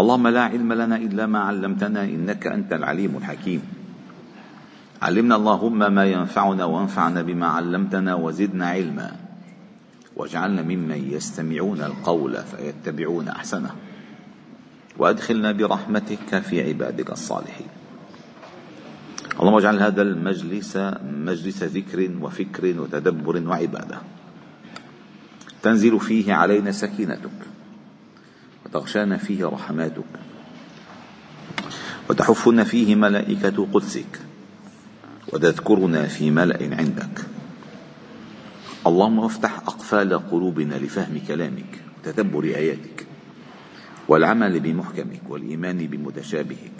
اللهم لا علم لنا إلا ما علمتنا إنك أنت العليم الحكيم. علمنا اللهم ما ينفعنا وانفعنا بما علمتنا وزدنا علما. واجعلنا ممن يستمعون القول فيتبعون أحسنه. وأدخلنا برحمتك في عبادك الصالحين. اللهم اجعل هذا المجلس مجلس ذكر وفكر وتدبر وعبادة. تنزل فيه علينا سكينتك. وتغشانا فيه رحماتك. وتحفنا فيه ملائكة قدسك. وتذكرنا في ملأ عندك. اللهم افتح أقفال قلوبنا لفهم كلامك وتدبر آياتك. والعمل بمحكمك والإيمان بمتشابهك.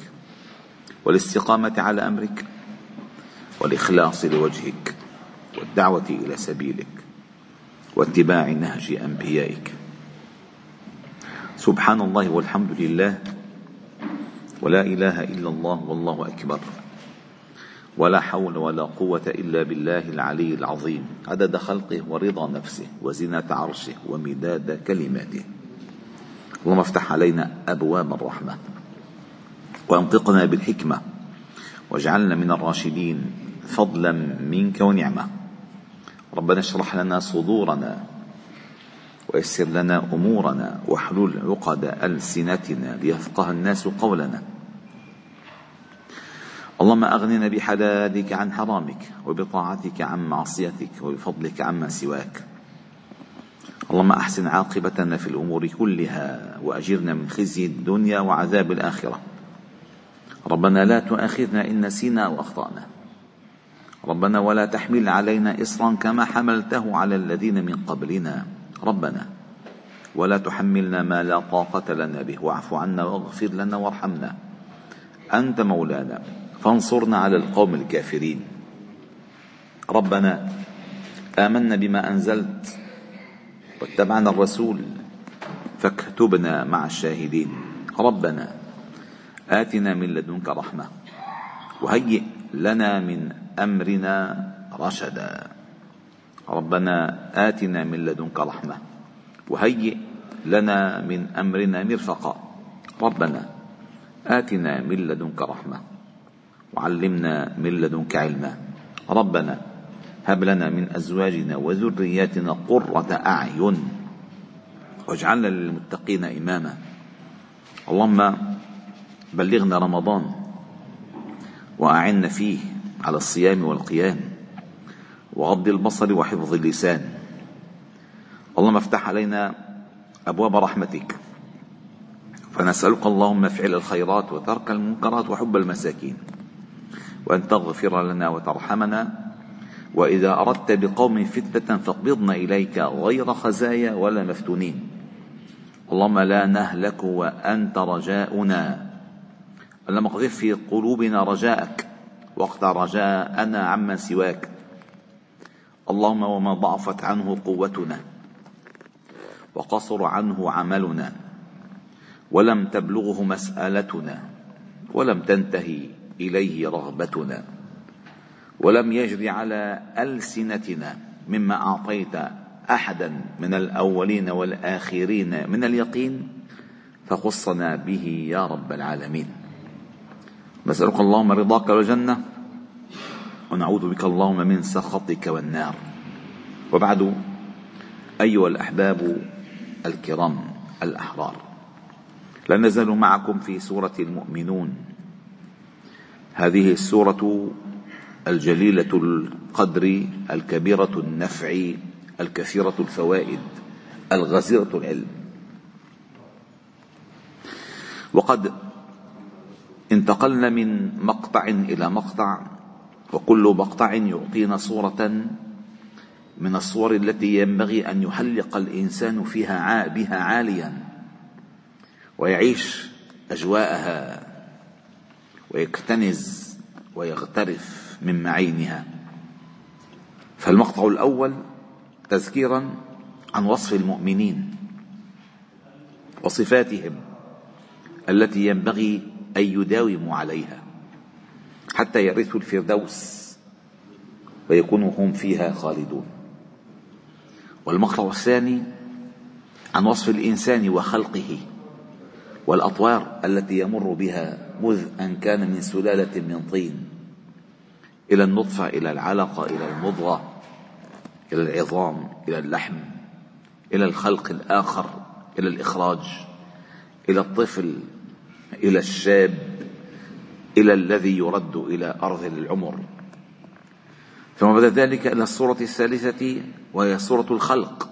والاستقامة على أمرك. والإخلاص لوجهك. والدعوة إلى سبيلك. واتباع نهج أنبيائك. سبحان الله والحمد لله ولا إله إلا الله والله أكبر ولا حول ولا قوة إلا بالله العلي العظيم. عدد خلقه ورضا نفسه وزنة عرشه ومداد كلماته. اللهم افتح علينا أبواب الرحمة وأنطقنا بالحكمة واجعلنا من الراشدين فضلا منك ونعمة. ربنا اشرح لنا صدورنا ويسر لنا أمورنا واحلل عقد ألسنتنا ليفقه الناس قولنا. اللهم أغننا بحلالك عن حرامك وبطاعتك عن معصيتك وبفضلك عما سواك. اللهم أحسن عاقبتنا في الأمور كلها وأجرنا من خزي الدنيا وعذاب الآخرة. ربنا لا تؤاخذنا إن نسينا واخطانا ربنا ولا تحمل علينا إصرا كما حملته على الذين من قبلنا. ربنا. ولا تحملنا ما لا طاقة لنا به. واعف عنا واغفر لنا وارحمنا. أنت مولانا. فانصرنا على القوم الكافرين. ربنا آمنا بما أنزلت واتبعنا الرسول فاكتبنا مع الشاهدين. ربنا آتنا من لدنك رحمة. وهيئ لنا من أمرنا رشدا. ربنا آتنا من لدنك رحمة وهيئ لنا من أمرنا مرفقا. ربنا آتنا من لدنك رحمة وعلمنا من لدنك علما. ربنا هب لنا من أزواجنا وذرياتنا قرة أعين واجعلنا للمتقين إماما. اللهم بلغنا رمضان وأعنا فيه على الصيام والقيام. وغض البصر وحفظ اللسان. اللهم افتح علينا أبواب رحمتك. فنسألك اللهم فعل الخيرات وترك المنكرات وحب المساكين. وأن تغفر لنا وترحمنا. وإذا أردت بقوم فتنة فاقبضنا إليك غير خزايا ولا مفتونين. اللهم لا نهلك وأنت رجاؤنا. اللهم اقذف في قلوبنا رجاءك. واقطع رجاءنا عمن سواك. اللهم وما ضعفت عنه قوتنا وقصر عنه عملنا ولم تبلغه مسألتنا ولم تنتهي إليه رغبتنا ولم يجر على ألسنتنا مما أعطيت أحدا من الأولين والآخرين من اليقين فخصنا به يا رب العالمين. نسألك اللهم رضاك والجنة ونعوذ بك اللهم من سخطك والنار. وبعد أيها الأحباب الكرام الأحرار لا نزال معكم في سورة المؤمنون. هذه السورة الجليلة القدر الكبيرة النفع الكثيرة الفوائد الغزيرة العلم. وقد انتقلنا من مقطع إلى مقطع وكل مقطع يعطينا صورة من الصور التي ينبغي أن يحلق الإنسان فيها بها عاليا. ويعيش أجواءها. ويكتنز ويغترف من معينها. فالمقطع الأول تذكيرا عن وصف المؤمنين وصفاتهم التي ينبغي أن يداوموا عليها. حتى يرثوا الفردوس ويكونوا هم فيها خالدون. والمقطع الثاني عن وصف الإنسان وخلقه والأطوار التي يمر بها مذ أن كان من سلالة من طين. إلى النطفة إلى العلقة إلى المضغة إلى العظام إلى اللحم إلى الخلق الآخر إلى الإخراج إلى الطفل إلى الشاب إلى الذي يرد إلى أرض العمر. ثم بعد ذلك إلى الصورة الثالثة وهي صورة الخلق.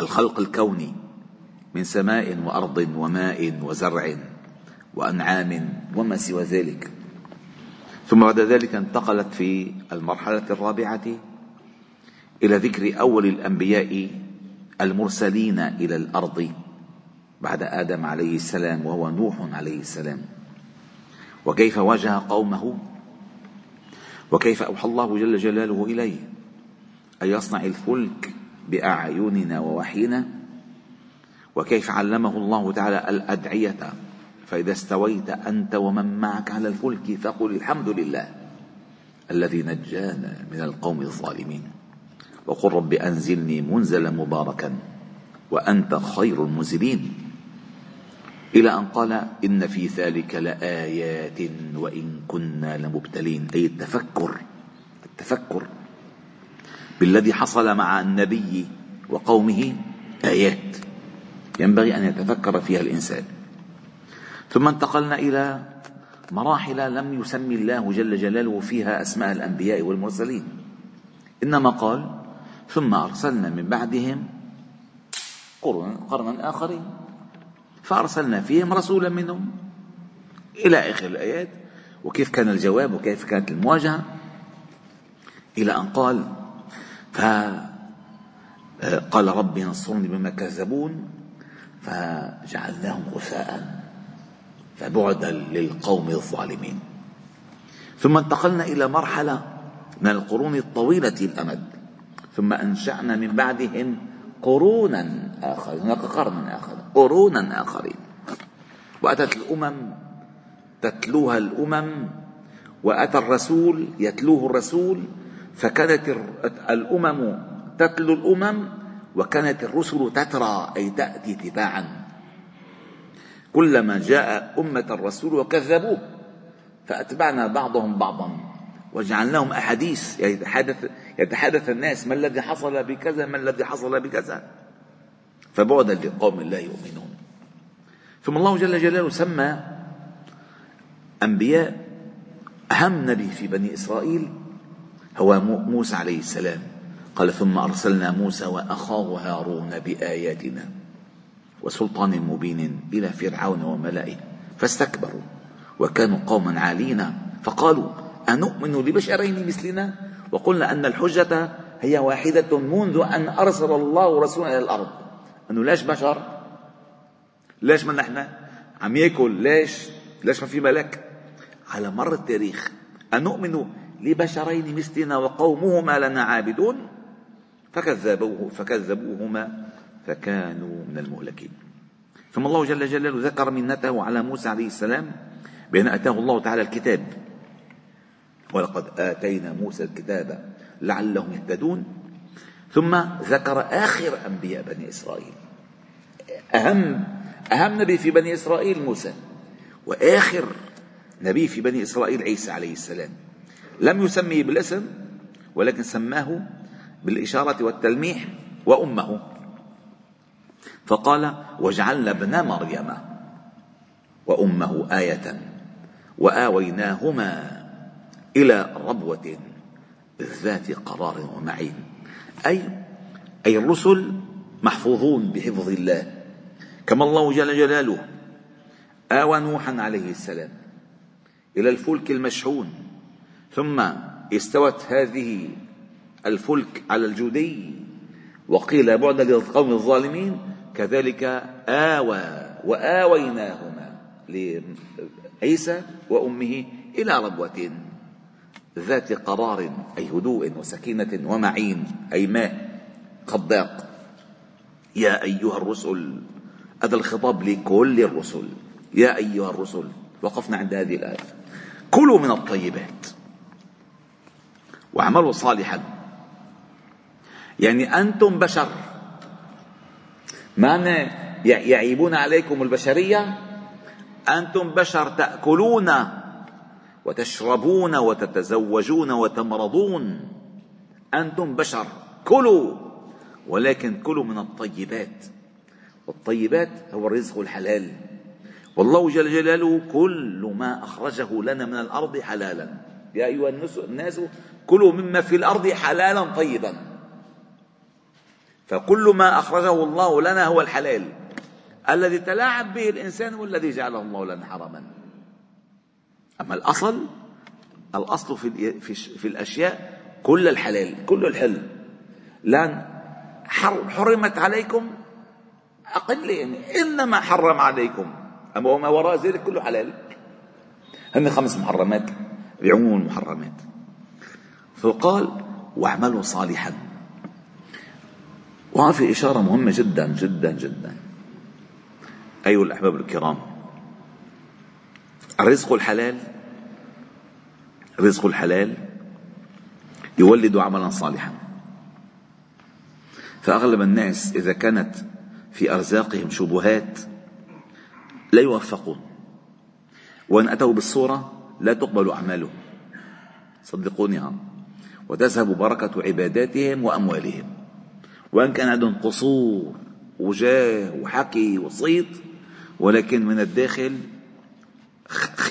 الخلق الكوني من سماء وأرض وماء وزرع وأنعام وما سوى ذلك. ثم بعد ذلك انتقلت في المرحلة الرابعة إلى ذكر أول الأنبياء المرسلين إلى الأرض بعد آدم عليه السلام وهو نوح عليه السلام. وكيف واجه قومه؟ وكيف أوحى الله جل جلاله إليه؟ أن يصنع الفلك بأعيننا ووحينا؟ وكيف علمه الله تعالى الأدعية؟ فإذا استويت أنت ومن معك على الفلك فقل الحمد لله الذي نجانا من القوم الظالمين. وقل رب أنزلني منزلا مباركا وأنت خير المنزلين. إلى أن قال إن في ذلك لآيات وإن كنا لمبتلين. أي التفكر التفكر بالذي حصل مع النبي وقومه آيات. ينبغي أن يتفكر فيها الإنسان. ثم انتقلنا إلى مراحل لم يسمي الله جل جلاله فيها أسماء الأنبياء والمرسلين. إنما قال ثم أرسلنا من بعدهم قرنا آخرين. فأرسلنا فيهم رسولا منهم إلى آخر الآيات. وكيف كان الجواب وكيف كانت المواجهة؟ إلى أن قال فقال ربي نصرني بما كذبون فجعلناهم غثاء فبعدا للقوم الظالمين. ثم انتقلنا إلى مرحلة من القرون الطويلة الأمد. ثم أنشأنا من بعدهم قرونا آخرين هناك قرن آخر. قرونا آخرين وأتت الأمم تتلوها الأمم وأتى الرسول يتلوه الرسول فكانت الأمم تتلو الأمم وكانت الرسل تترى أي تأتي تباعا. كلما جاء أمة الرسول وكذبوه فأتبعنا بعضهم بعضا وجعلناهم أحاديث يتحدث, يتحدث الناس ما الذي حصل بكذا؟ ما الذي حصل بكذا؟ فبعدا لقوم لا يؤمنون. ثم الله جل جلاله سمى أنبياء أهم نبي في بني إسرائيل هو موسى عليه السلام. قال ثم أرسلنا موسى وأخاه هارون بآياتنا وسلطان مبين إلى فرعون وملئه فاستكبروا وكانوا قوما عالين. فقالوا أنؤمن لبشرين مثلنا؟ وقلنا أن الحجة هي واحدة منذ أن أرسل الله رسولا إلى الأرض. أنه ليش بشر؟ ليش ما نحن عم ياكل؟ ليش؟ ليش ما في ملك؟ على مر التاريخ أنؤمن لبشرين مثلنا وقومهما لنا عابدون؟ فكذبوه فكذبوهما فكانوا من المهلكين. ثم الله جل جلاله ذكر منته على موسى عليه السلام بأن أتاه الله تعالى الكتاب. ولقد آتينا موسى الكتاب لعلهم يهتدون. ثم ذكر آخر أنبياء بني إسرائيل. أهم أهم نبي في بني إسرائيل موسى وآخر نبي في بني إسرائيل عيسى عليه السلام. لم يسميه بالاسم ولكن سماه بالإشارة والتلميح وأمه. فقال واجعلنا ابن مريم وأمه آية وآويناهما إلى ربوة ذات قرار ومعين. أي أي الرسل محفوظون بحفظ الله كما الله جل جلاله آوى نوحا عليه السلام إلى الفلك المشحون ثم استوت هذه الفلك على الجودي وقيل بعدا للقوم الظالمين كذلك آوى وآويناهما لعيسى وأمه إلى ربوة ذات قرار أي هدوء وسكينة ومعين أي ماء خضاق يا أيها الرسل هذا الخطاب لكل الرسل. يا أيها الرسل وقفنا عند هذه الآية. كلوا من الطيبات واعملوا صالحا. يعني أنتم بشر. معنى يعيبون عليكم البشرية؟ أنتم بشر تأكلون وتشربون وتتزوجون وتمرضون. أنتم بشر كلوا ولكن كلوا من الطيبات. والطيبات هو الرزق الحلال. والله جل جلاله كل ما أخرجه لنا من الأرض حلالا. يا أيها الناس كلوا مما في الأرض حلالا طيبا. فكل ما أخرجه الله لنا هو الحلال. الذي تلاعب به الإنسان هو الذي جعله الله لنا حراما. أما الأصل الأصل في, في, في الأشياء كل الحلال كل الحل لأن حرمت عليكم أقل يعني إنما حرم عليكم. أما وما وراء ذلك كله حلال. هن خمس محرمات بعموم المحرمات فقال واعملوا صالحا. وهذه إشارة مهمة جدا جدا جدا. أيها الأحباب الكرام الرزق الحلال رزق الحلال يولد عملا صالحا. فأغلب الناس إذا كانت في أرزاقهم شبهات لا يوفقون. وإن أتوا بالصورة لا تقبل أعمالهم. صدقوني ها وتذهب بركة عباداتهم وأموالهم. وإن كان عندهم قصور وجاه وحكي وصيت ولكن من الداخل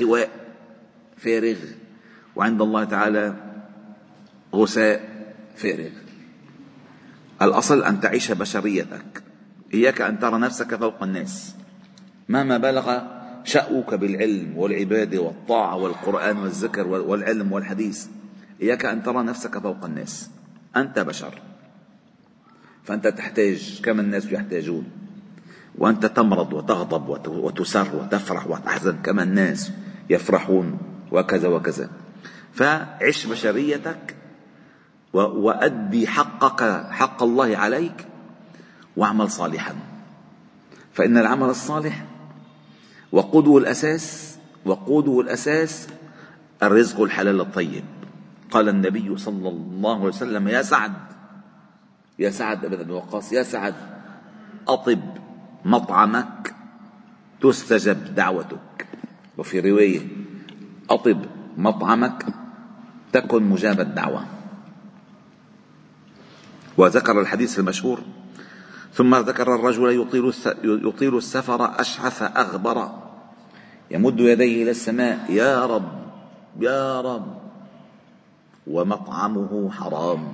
خواء فارغ وعند الله تعالى غثاء فارغ. الأصل أن تعيش بشريتك. إياك أن ترى نفسك فوق الناس. مهما بلغ شأوك بالعلم والعبادة والطاعة والقرآن والذكر والعلم والحديث إياك أن ترى نفسك فوق الناس. أنت بشر. فأنت تحتاج كما الناس يحتاجون؟ وأنت تمرض وتغضب وتسر وتفرح وتحزن كما الناس؟ يفرحون وكذا وكذا. فعش بشريتك وأدي حقك حق الله عليك واعمل صالحا. فإن العمل الصالح وقوده الأساس وقوده الأساس الرزق الحلال الطيب. قال النبي صلى الله عليه وسلم يا سعد يا سعد بن ابي وقاص يا سعد أطب مطعمك تستجب دعوتك. وفي رواية أطب مطعمك تكن مجاب الدعوة. وذكر الحديث المشهور ثم ذكر الرجل يطيل يطيل السفر أشعث أغبر. يمد يديه إلى السماء يا رب يا رب. ومطعمه حرام.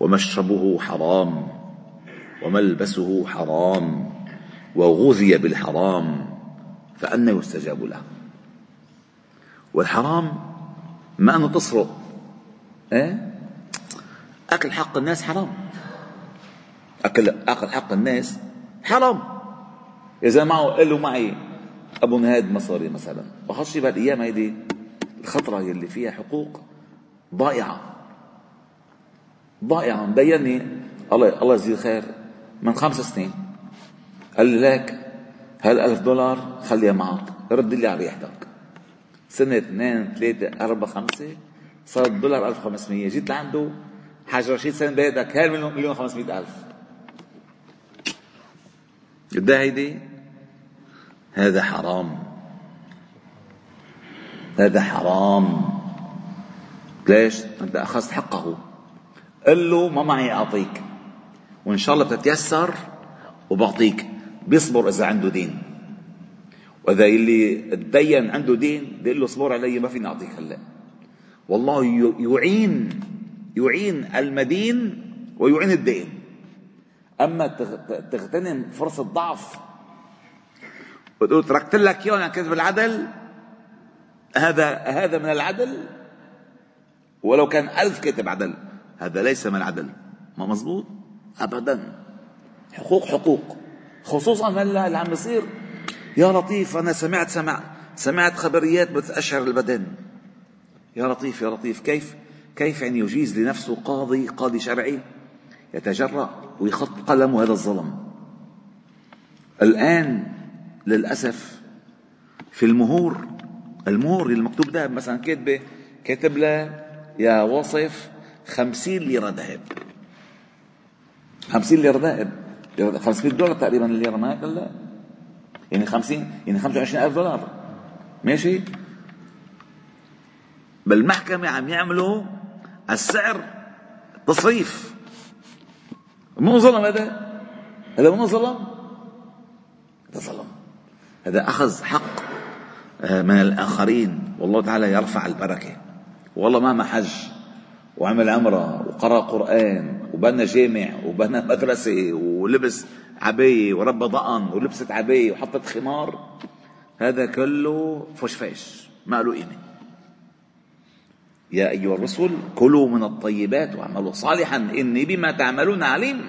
ومشربه حرام. وملبسه حرام. وغذي بالحرام. فأنا يستجاب له. والحرام ما أنه تسرق إيه؟ أكل حق الناس حرام. أكل أكل حق الناس حرام. إذا معه قال له معي أبو نهاد مصاري مثلا. وخاصة بهالأيام هيدي الخطرة اللي فيها حقوق ضائعة. ضائعة. مبيني الله الله يجزيه خير من خمس سنين. قال لي لك هالألف دولار؟ خليها معك رد لي على ريحتك. سنة اثنين ثلاثة أربعة خمسة. صار الدولار 1500 جيت لعنده حاج رشيد سنة بيدك هاي مليون 500 ألف. قد هيدي؟ هذا حرام. هذا حرام. ليش؟ أنت أخذت حقه. قل له ما معي أعطيك. وإن شاء الله بتتيسر وبعطيك. بيصبر إذا عنده دين. وإذا اللي تدين عنده دين بيقول له اصبر علي ما فيني أعطيك هلأ. والله يعين يعين المدين ويعين الدين. أما تغتنم فرصة ضعف وتقول تركت لك اياه كذب العدل هذا هذا من العدل؟ ولو كان ألف كاتب عدل هذا ليس من العدل. ما مزبوط؟ أبدا. حقوق حقوق. خصوصا هلا اللي عم بيصير. يا لطيف أنا سمعت سمع سمعت خبريات بتأشعر البدن. يا لطيف يا لطيف كيف كيف يعني يجيز لنفسه قاضي قاضي شرعي يتجرأ ويخط قلمه هذا الظلم؟ الآن للأسف في المهور المهور المكتوب ذهب مثلا كاتبة كاتب له يا وصف خمسين ليرة ذهب. خمسين ليرة ذهب. 500 دولار تقريبا الليره ما هيك لا. يعني 50 يعني 25 ألف دولار. ماشي؟ بالمحكمة عم يعملوا السعر تصريف. مو ظلم هذا؟ هذا مو ظلم؟ هذا ظلم. هذا أخذ حق آه، من الآخرين. والله تعالى يرفع البركة. والله ما حج وعمل عمرة وقرأ قرآن وبنى جامع وبنى مدرسة ولبس عباية وربى ضأن ولبست عباية وحطت خمار هذا كله فشفاش ما له قيمة. يا أيها الرسل كلوا من الطيبات واعملوا صالحا إني بما تعملون عليم.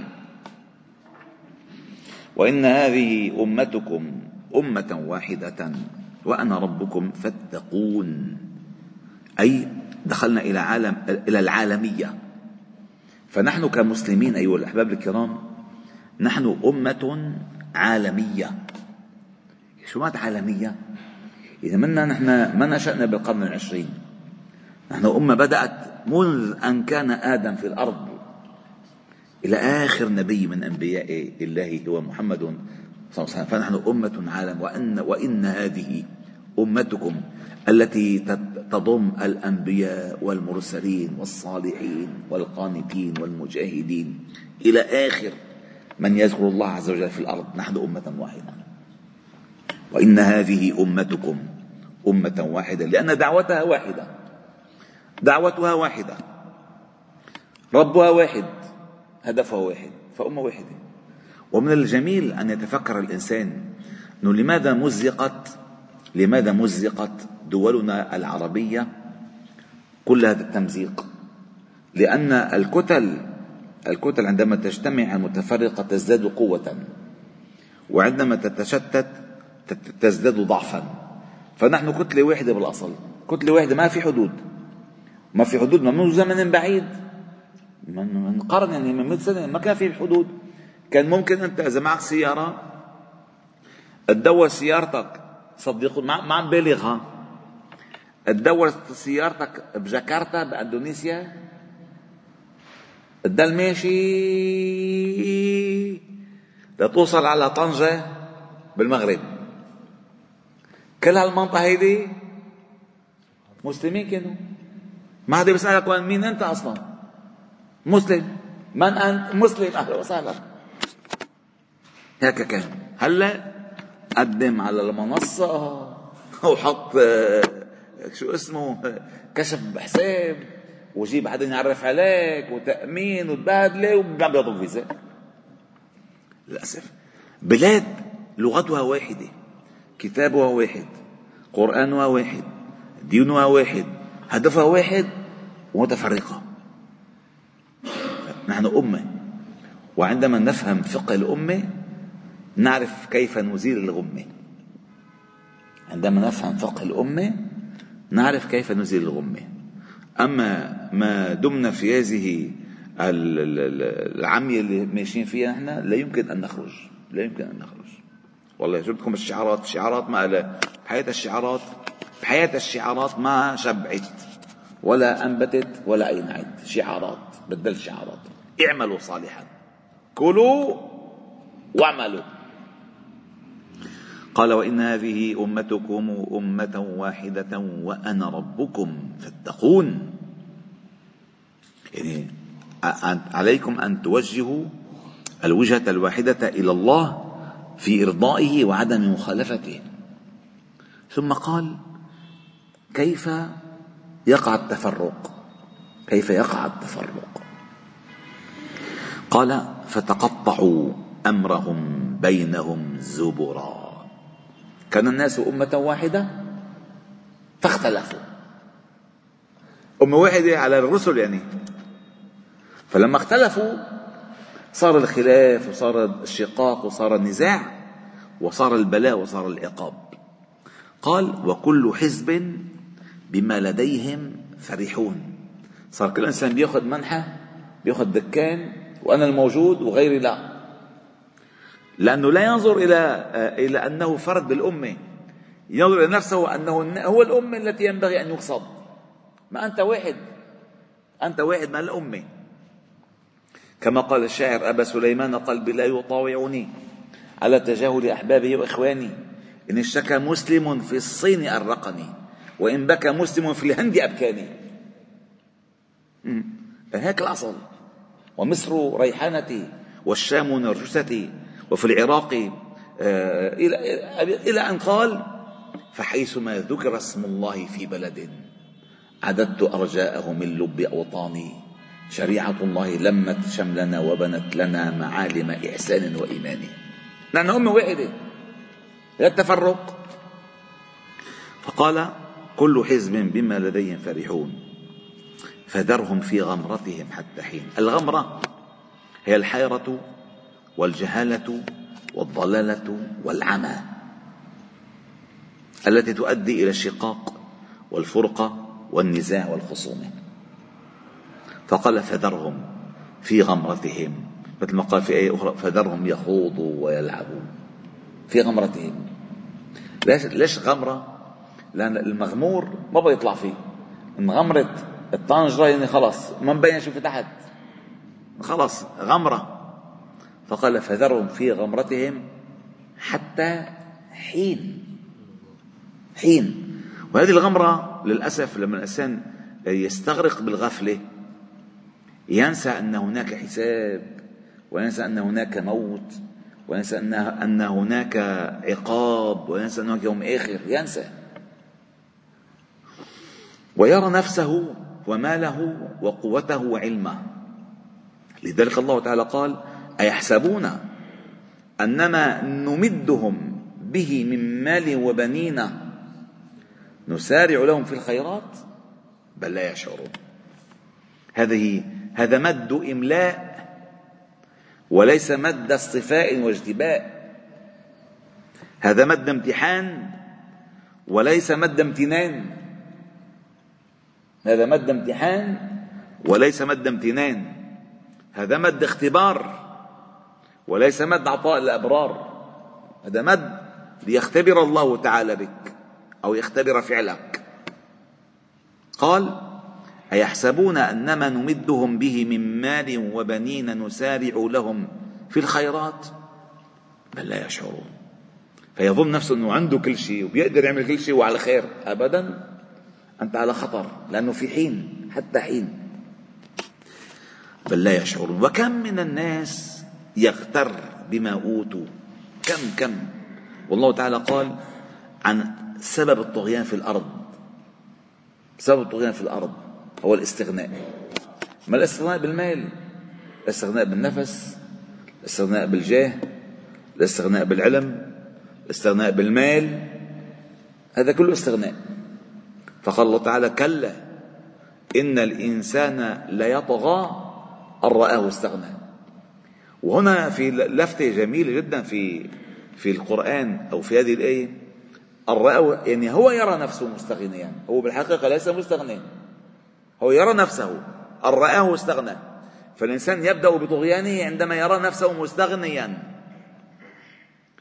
وإن هذه أمتكم أمة واحدة وأنا ربكم فاتقون. أي دخلنا إلى عالم إلى العالمية. فنحن كمسلمين أيها الأحباب الكرام نحن أمة عالمية. شو معنى عالمية؟ إذا منا نحن ما نشأنا بالقرن العشرين. نحن أمة بدأت منذ أن كان آدم في الأرض. إلى آخر نبي من أنبياء الله هو محمد صلى الله عليه وسلم. فنحن أمة عالم. وإن, وإن هذه أمتكم التي تضم الأنبياء والمرسلين والصالحين والقانتين والمجاهدين إلى آخر من يذكر الله عز وجل في الأرض نحن أمة واحدة. وإن هذه أمتكم أمة واحدة لأن دعوتها واحدة. دعوتها واحدة. ربها واحد هدفها واحد فأمة واحدة. ومن الجميل أن يتفكر الإنسان أنه لماذا مزقت لماذا مزقت دولنا العربية كل هذا التمزيق؟ لأن الكتل الكتل عندما تجتمع المتفرقة تزداد قوة وعندما تتشتت تزداد ضعفا. فنحن كتلة واحدة بالأصل. كتلة واحدة ما في حدود. ما في حدود منذ زمن بعيد. من قرن يعني من 100 سنة ما كان في حدود. كان ممكن أنت إذا معك سيارة تدور سيارتك صدقوا ما عم بالغ تدور سيارتك بجاكرتا بأندونيسيا تضل ماشي. لتوصل على طنجة بالمغرب. كل هالمنطقة هيدي مسلمين كانوا ما حدا بيسألك وين مين أنت أصلا؟ مسلم. من أنت؟ مسلم. أهلا وسهلا. هيك كان. هلأ قدم على المنصة وحط شو اسمه؟ كشف بحساب وجيب حدا يعرف عليك وتأمين وتبادلة وما بيعطوك فيزا للأسف. بلاد لغتها واحدة كتابها واحد قرآنها واحد دينها واحد هدفها واحد ومتفرقة. نحن أمة وعندما نفهم فقه الأمة نعرف كيف نزيل الغمة. عندما نفهم فقه الأمة نعرف كيف نزيل الغمة. أما ما دمنا في هذه العمية اللي ماشيين فيها نحن لا يمكن أن نخرج. لا يمكن أن نخرج. والله جبتكم الشعارات الشعارات ما بحياة الشعارات بحياة الشعارات ما شبعت ولا أنبتت ولا أينعت شعارات بدل شعارات. اعملوا صالحا. كلوا واعملوا. قال وإن هذه أمتكم أمة واحدة وأنا ربكم فاتقون. يعني عليكم أن توجهوا الوجهة الواحدة إلى الله في إرضائه وعدم مخالفته. ثم قال كيف يقع التفرق؟ كيف يقع التفرق؟ قال فتقطعوا أمرهم بينهم زبرا. كان الناس أمة واحدة فاختلفوا. أمة واحدة على الرسل يعني. فلما اختلفوا صار الخلاف وصار الشقاق وصار النزاع وصار البلاء وصار العقاب. قال وكل حزب بما لديهم فرحون. صار كل إنسان بيأخذ منحة بيأخذ دكان وأنا الموجود وغيري لا. لأنه لا ينظر إلى إلى أنه فرد بالأمة. ينظر إلى نفسه أنه هو الأمة التي ينبغي أن يقصد ما أنت واحد. أنت واحد من الأمة. كما قال الشاعر أبا سليمان قلبي لا يطاوعني على تجاهل أحبابي وإخواني. إن اشتكى مسلم في الصين أرقني وإن بكى مسلم في الهند أبكاني. هيك الأصل. ومصر ريحانتي والشام نرجستي وفي العراق آه، إلى أن قال فحيثما ذكر اسم الله في بلد عددت أرجاءه من لب أوطاني شريعة الله لمت شملنا وبنت لنا معالم إحسان وإيمان. لأن أمة واحدة لا التفرق فقال كل حزب بما لديهم فرحون. فذرهم في غمرتهم حتى حين. الغمرة هي الحيرة والجهالة والضلالة والعمى التي تؤدي إلى الشقاق والفرقة والنزاع والخصومة. فقال فذرهم في غمرتهم مثل ما قال في آية أخرى فذرهم يخوضوا ويلعبوا في غمرتهم. ليش ليش غمرة؟ لأن المغمور ما بده يطلع فيه. انغمرت الطنجرة يعني خلاص ما مبين شو في تحت. خلاص غمرة. فقال فذرهم في غمرتهم حتى حين. حين. وهذه الغمرة للأسف لما الإنسان يستغرق بالغفلة ينسى أن هناك حساب وينسى أن هناك موت وينسى أن هناك عقاب وينسى أن هناك يوم آخر ينسى. ويرى نفسه وماله وقوته وعلمه. لذلك الله تعالى قال أيحسبون أنما نمدهم به من مال وبنين نسارع لهم في الخيرات؟ بل لا يشعرون. هذه هذا مد إملاء وليس مد اصطفاء واجتباء. هذا مد امتحان وليس مد امتنان. هذا مد امتحان وليس مد امتنان. هذا مد اختبار وليس مد عطاء الأبرار. هذا مد ليختبر الله تعالى بك أو يختبر فعلك. قال أيحسبون أنما نمدهم به من مال وبنين نسارع لهم في الخيرات؟ بل لا يشعرون. فيظن نفسه أنه عنده كل شيء وبيقدر يعمل كل شيء وعلى خير. ابدا أنت على خطر لأنه في حين حتى حين. بل لا يشعرون. وكم من الناس يغتر بما أوتوا؟ كم كم؟ والله تعالى قال عن سبب الطغيان في الأرض. سبب الطغيان في الأرض. هو الاستغناء. ما الاستغناء بالمال؟ الاستغناء بالنفس الاستغناء بالجاه الاستغناء بالعلم الاستغناء بالمال. هذا كله استغناء. فقال الله تعالى كلا إن الإنسان ليطغى أن رآه استغنى. وهنا في لفتة جميلة جدا في في القرآن أو في هذه الآية أن رآه يعني هو يرى نفسه مستغنيا. هو بالحقيقة ليس مستغنيا. هو يرى نفسه. أن رآه استغنى فالإنسان يبدأ بطغيانه عندما يرى نفسه مستغنيا.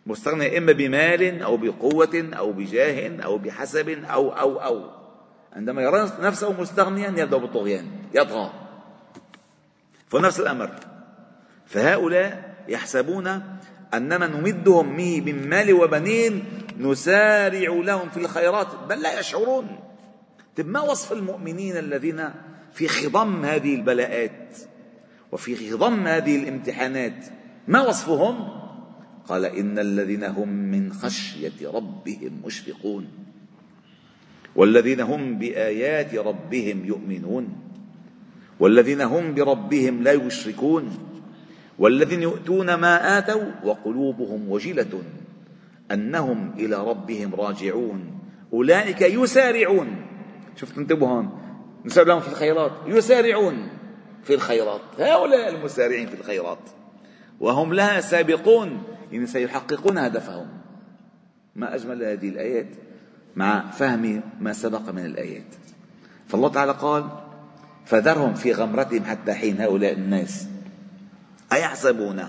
مستغني إما بمال أو بقوة أو بجاه أو بحسب أو أو أو. عندما يرى نفسه مستغنيا يبدأ بالطغيان. يطغى. فنفس الأمر. فهؤلاء يحسبون أنما نمدهم من مال وبنين نسارع لهم في الخيرات. بل لا يشعرون. طيب ما وصف المؤمنين الذين في خضم هذه البلاءات وفي خضم هذه الامتحانات ما وصفهم؟ قال إن الذين هم من خشية ربهم مشفقون والذين هم بآيات ربهم يؤمنون والذين هم بربهم لا يشركون والذين يؤتون ما آتوا وقلوبهم وجلة أنهم إلى ربهم راجعون أولئك يسارعون. شفت؟ انتبهوا هون. نسارع لهم في الخيرات. يسارعون في الخيرات. هؤلاء المسارعين في الخيرات. وهم لها سابقون. يعني سيحققون هدفهم. ما أجمل هذه الآيات مع فهم ما سبق من الآيات. فالله تعالى قال فذرهم في غمرتهم حتى حين هؤلاء الناس أيحسبون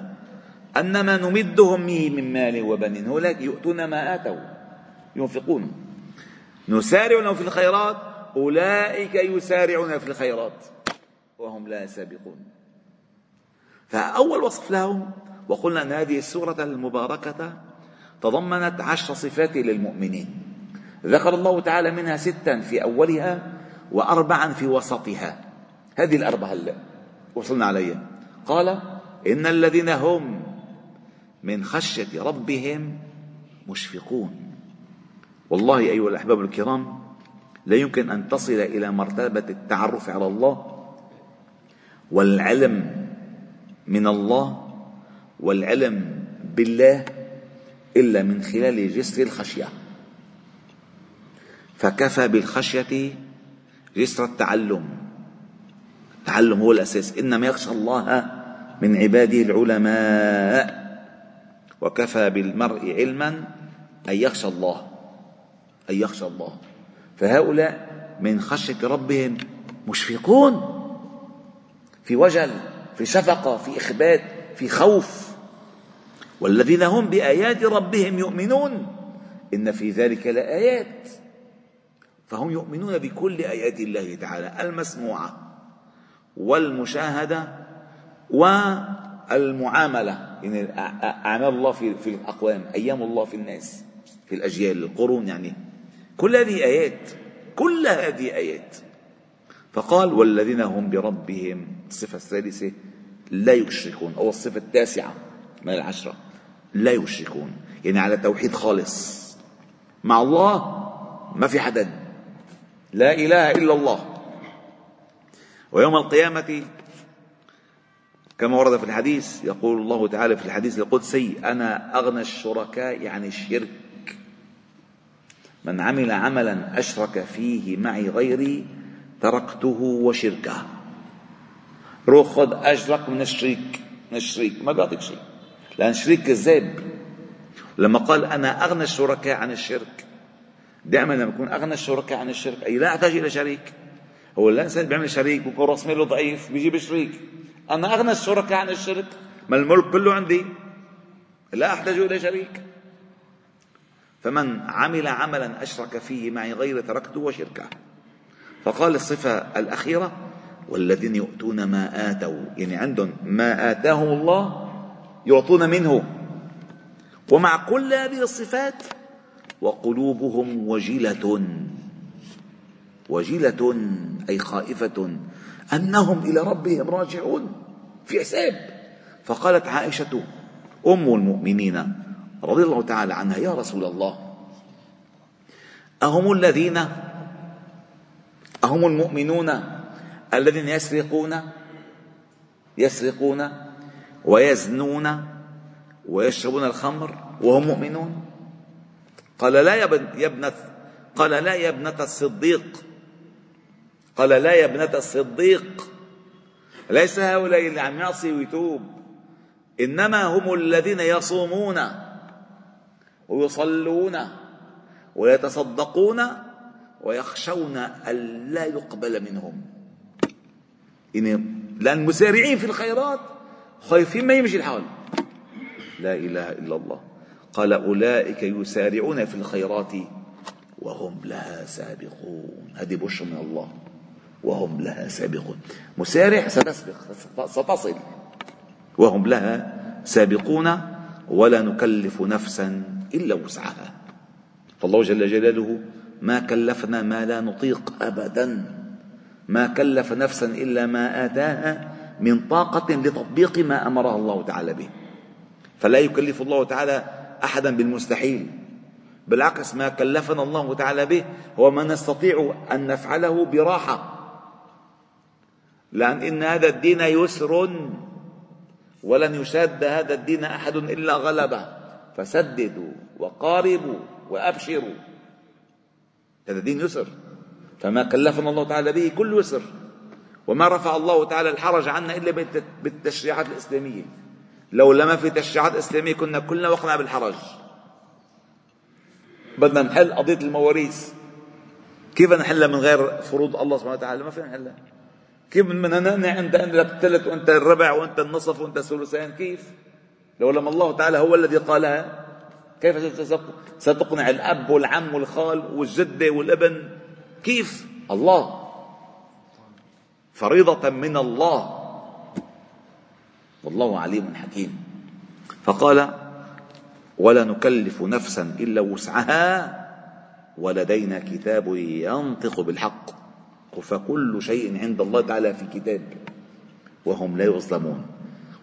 أنما نمدهم به من مال وبنين هؤلاء يؤتون ما آتوا. ينفقون. نسارع لهم في الخيرات. أولئك يسارعون في الخيرات وهم لا سابقون. فأول وصف لهم وقلنا أن هذه السورة المباركة تضمنت عشر صفات للمؤمنين. ذكر الله تعالى منها ستا في أولها وأربعا في وسطها. هذه الأربعة هلا وصلنا عليها. قال إن الذين هم من خشية ربهم مشفقون. والله أيها الأحباب الكرام لا يمكن أن تصل إلى مرتبة التعرف على الله والعلم من الله والعلم بالله إلا من خلال جسر الخشية. فكفى بالخشية جسر التعلم. التعلم هو الأساس. إنما يخشى الله من عباده العلماء. وكفى بالمرء علما أن يخشى الله. أن يخشى الله. فهؤلاء من خشية ربهم مشفقون. في وجل في شفقة في إخبات في خوف. والذين هم بآيات ربهم يؤمنون. إن في ذلك لآيات. فهم يؤمنون بكل آيات الله تعالى. المسموعة والمشاهدة والمعاملة. يعني أعمال الله في, الأقوام أيام الله في الناس في الأجيال القرون يعني. كل هذه آيات كل هذه آيات. فقال والذين هم بربهم الصفة الثالثة لا يشركون أو الصفة التاسعة من العشرة لا يشركون يعني على توحيد خالص. مع الله ما في حدا لا إله إلا الله. ويوم القيامة كما ورد في الحديث يقول الله تعالى في الحديث القدسي أنا أغنى الشركاء عن الشرك من عمل عملا أشرك فيه معي غيري تركته وشركه. روح خذ أجرك من الشريك من الشريك. ما بيعطيك شيء. لأن شريك كذاب. لما قال أنا أغنى الشركاء عن الشرك دائما لما يكون أغنى الشركاء عن الشرك أي لا أحتاج إلى شريك. هو الإنسان بيعمل شريك بيكون رأس ماله ضعيف بيجيب شريك أنا أغنى الشركاء عن الشرك. ما الملك كله عندي. لا أحتاج إلى شريك. فمن عمل عملا أشرك فيه معي غير تركته وشركه. فقال الصفة الأخيرة والذين يؤتون ما آتوا يعني عندهم ما آتاهم الله يعطون منه. ومع كل هذه الصفات وقلوبهم وجلة وجلة أي خائفة أنهم إلى ربهم راجعون في حساب. فقالت عائشة أم المؤمنين رضي الله تعالى عنها. يا رسول الله أهم الذين أهم المؤمنون الذين يسرقون يسرقون ويزنون ويشربون الخمر وهم مؤمنون؟ قال لا يا ابنة قال لا يا ابنة الصديق. قال لا يا ابنة الصديق. ليس هؤلاء اللي عم يعصي ويتوب إنما هم الذين يصومون. ويصلون ويتصدقون ويخشون ألا يقبل منهم. يعني لأن مسارعين في الخيرات خايفين ما يمشي الحال. لا إله إلا الله. قال أولئك يسارعون في الخيرات وهم لها سابقون. هذه بشر من الله. وهم لها سابقون. مسارع ستسبق ستصل وهم لها سابقون. ولا نكلف نفسا إلا وسعها. فالله جل جلاله ما كلفنا ما لا نطيق أبدا. ما كلف نفسا إلا ما آتاها من طاقة لتطبيق ما أمرها الله تعالى به. فلا يكلف الله تعالى أحدا بالمستحيل. بالعكس ما كلفنا الله تعالى به هو ما نستطيع أن نفعله براحة. لأن إن هذا الدين يسر ولن يشاد هذا الدين أحد إلا غلبه. فسددوا وقاربوا وأبشروا. هذا دين يسر. فما كلفنا الله تعالى به كل يسر. وما رفع الله تعالى الحرج عنا إلا بالتشريعات الإسلامية. لو لما في تشريعات إسلامية كنا كلنا وقنا بالحرج. بدنا نحل قضية المواريث. كيف نحلها من غير فروض الله سبحانه وتعالى؟ ما فينا نحلها. كيف بدنا نمنع انت عندك الثلث وأنت الربع وأنت النصف وأنت الثلثين؟ كيف؟ لو لما الله تعالى هو الذي قالها كيف ستقنع الأب والعم والخال والجده والأبن. كيف؟ الله. فريضة من الله. والله عليم حكيم. فقال ولا نكلف نفسا إلا وسعها. ولدينا كتاب ينطق بالحق. فكل شيء عند الله تعالى في كتاب. وهم لا يظلمون.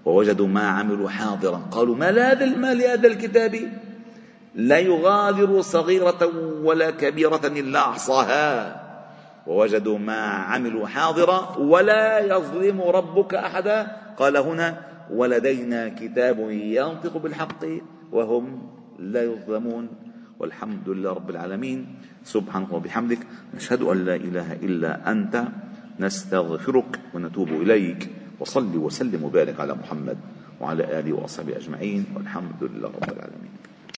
ووجدوا ما عملوا حاضرا. قالوا ما لهذا المال لهذا الكتاب؟ لا يغادر صغيرة ولا كبيرة إلا أحصاها. ووجدوا ما عملوا حاضرا ولا يظلم ربك أحدا. قال هنا ولدينا كتاب ينطق بالحق وهم لا يظلمون. والحمد لله رب العالمين. سبحانك وبحمدك نشهد أن لا إله إلا أنت نستغفرك ونتوب إليك. وصل وسلم وبارك على محمد وعلى آله وأصحابه أجمعين والحمد لله رب العالمين.